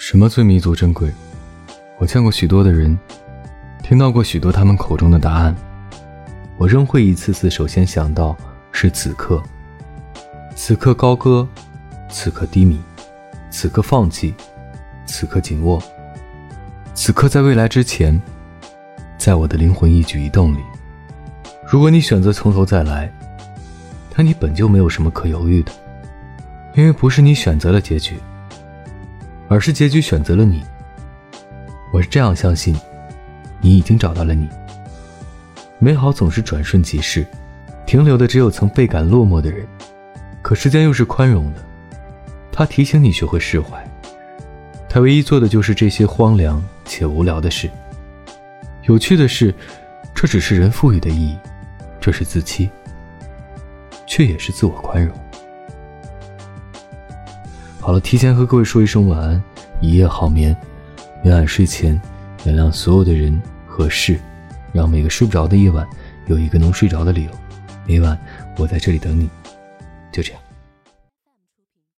什么最弥足珍贵？我见过许多的人，听到过许多他们口中的答案，我仍会一次次首先想到是此刻。此刻高歌，此刻低迷，此刻放弃，此刻紧握，此刻在未来之前，在我的灵魂一举一动里。如果你选择从头再来，那你本就没有什么可犹豫的，因为不是你选择了结局。而是结局选择了你。我是这样相信，你已经找到了你。美好总是转瞬即逝，停留的只有曾倍感落寞的人。可时间又是宽容的，他提醒你学会释怀。他唯一做的就是这些荒凉且无聊的事。有趣的是，这只是人赋予的意义，这是自欺，却也是自我宽容。好了，提前和各位说一声晚安，一夜好眠。每晚睡前，原谅所有的人和事，让每个睡不着的夜晚有一个能睡着的理由。每晚我在这里等你，就这样。